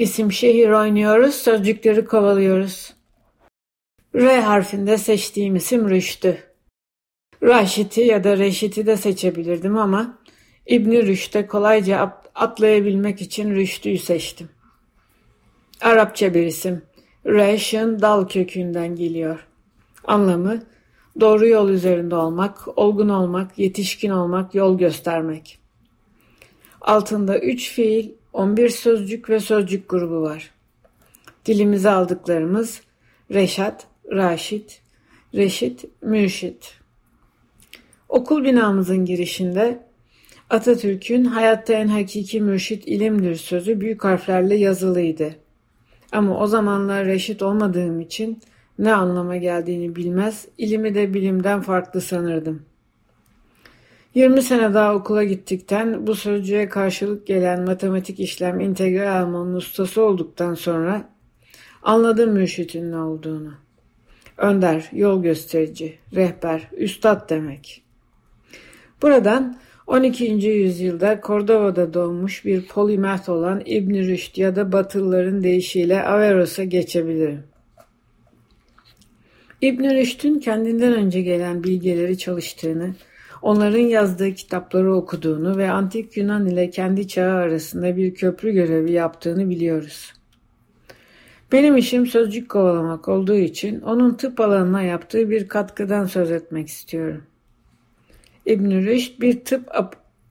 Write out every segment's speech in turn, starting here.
İsim şehir oynuyoruz, sözcükleri kovalıyoruz. R harfinde seçtiğim isim Rüştü. Raşit'i ya da Reşit'i de seçebilirdim ama İbni Rüşt'e kolayca at- atlayabilmek için Rüştü'yü seçtim. Arapça bir isim. Reş'in dal kökünden geliyor. Anlamı doğru yol üzerinde olmak, olgun olmak, yetişkin olmak, yol göstermek. Altında üç fiil, 11 sözcük ve sözcük grubu var. Dilimize aldıklarımız Reşat, Raşit, Reşit, Mürşit. Okul binamızın girişinde Atatürk'ün hayatta en hakiki mürşit ilimdir sözü büyük harflerle yazılıydı. Ama o zamanlar reşit olmadığım için ne anlama geldiğini bilmez, ilimi de bilimden farklı sanırdım. 20 sene daha okula gittikten bu sözcüğe karşılık gelen matematik işlem integral almanın ustası olduktan sonra anladım mürşitin ne olduğunu. Önder, yol gösterici, rehber, üstad demek. Buradan 12. yüzyılda Kordova'da doğmuş bir polimat olan İbn Rüşd ya da Batılıların deyişiyle Averroes'a geçebilirim. İbn Rüşd'ün kendinden önce gelen bilgeleri çalıştığını, onların yazdığı kitapları okuduğunu ve antik Yunan ile kendi çağı arasında bir köprü görevi yaptığını biliyoruz. Benim işim sözcük kovalamak olduğu için onun tıp alanına yaptığı bir katkıdan söz etmek istiyorum. İbn Rüşd bir tıp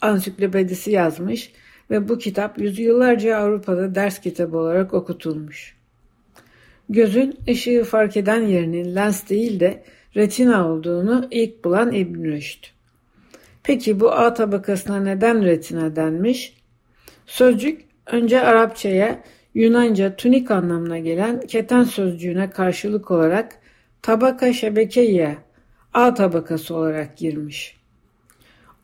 ansiklopedisi yazmış ve bu kitap yüzyıllarca Avrupa'da ders kitabı olarak okutulmuş. Gözün ışığı fark eden yerinin lens değil de retina olduğunu ilk bulan İbn Rüşd. Peki bu A tabakasına neden retina denmiş? Sözcük önce Arapçaya Yunanca tunik anlamına gelen keten sözcüğüne karşılık olarak tabaka şebekeye A tabakası olarak girmiş.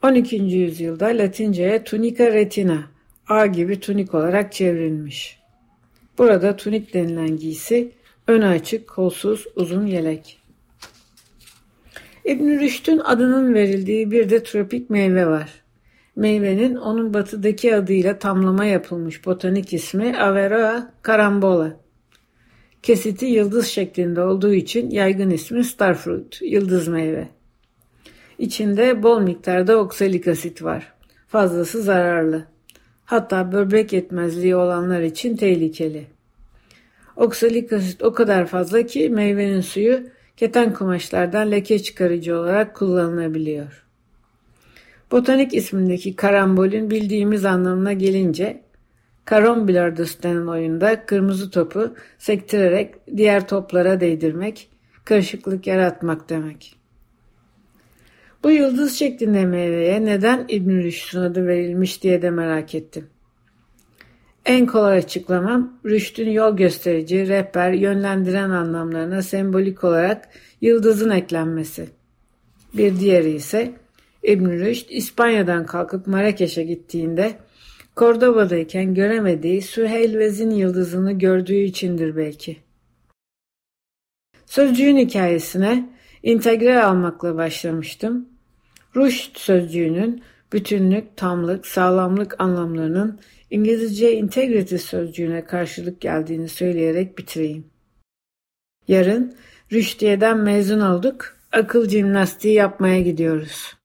12. yüzyılda Latince'ye tunica retina, A gibi tunik olarak çevrilmiş. Burada tunik denilen giysi önü açık, kolsuz, uzun yelek. İbn Rüşd'ün adının verildiği bir de tropik meyve var. Meyvenin onun batıdaki adıyla tamlama yapılmış botanik ismi Averroa carambola. Kesiti yıldız şeklinde olduğu için yaygın ismi starfruit, yıldız meyve. İçinde bol miktarda oksalik asit var. Fazlası zararlı. Hatta böbrek yetmezliği olanlar için tehlikeli. Oksalik asit o kadar fazla ki meyvenin suyu keten kumaşlardan leke çıkarıcı olarak kullanılabiliyor. Botanik ismindeki karambolün bildiğimiz anlamına gelince karom bilardos denen oyunda kırmızı topu sektirerek diğer toplara değdirmek, karışıklık yaratmak demek. Bu yıldız şeklinde meyveye neden İbn Rüşd'ün adı verilmiş diye de merak ettim. En kolay açıklamam Rüşd'ün yol gösterici, rehber, yönlendiren anlamlarına sembolik olarak yıldızın eklenmesi. Bir diğeri ise İbn Rüşd İspanya'dan kalkıp Marrakeş'e gittiğinde Kordoba'dayken göremediği Süheyl Vezin yıldızını gördüğü içindir belki. Sözcüğün hikayesine integral almakla başlamıştım. Rüşd sözcüğünün bütünlük, tamlık, sağlamlık anlamlarının İngilizce integrity sözcüğüne karşılık geldiğini söyleyerek bitireyim. Yarın Rüşdiye'den mezun olduk, akıl jimnastiği yapmaya gidiyoruz.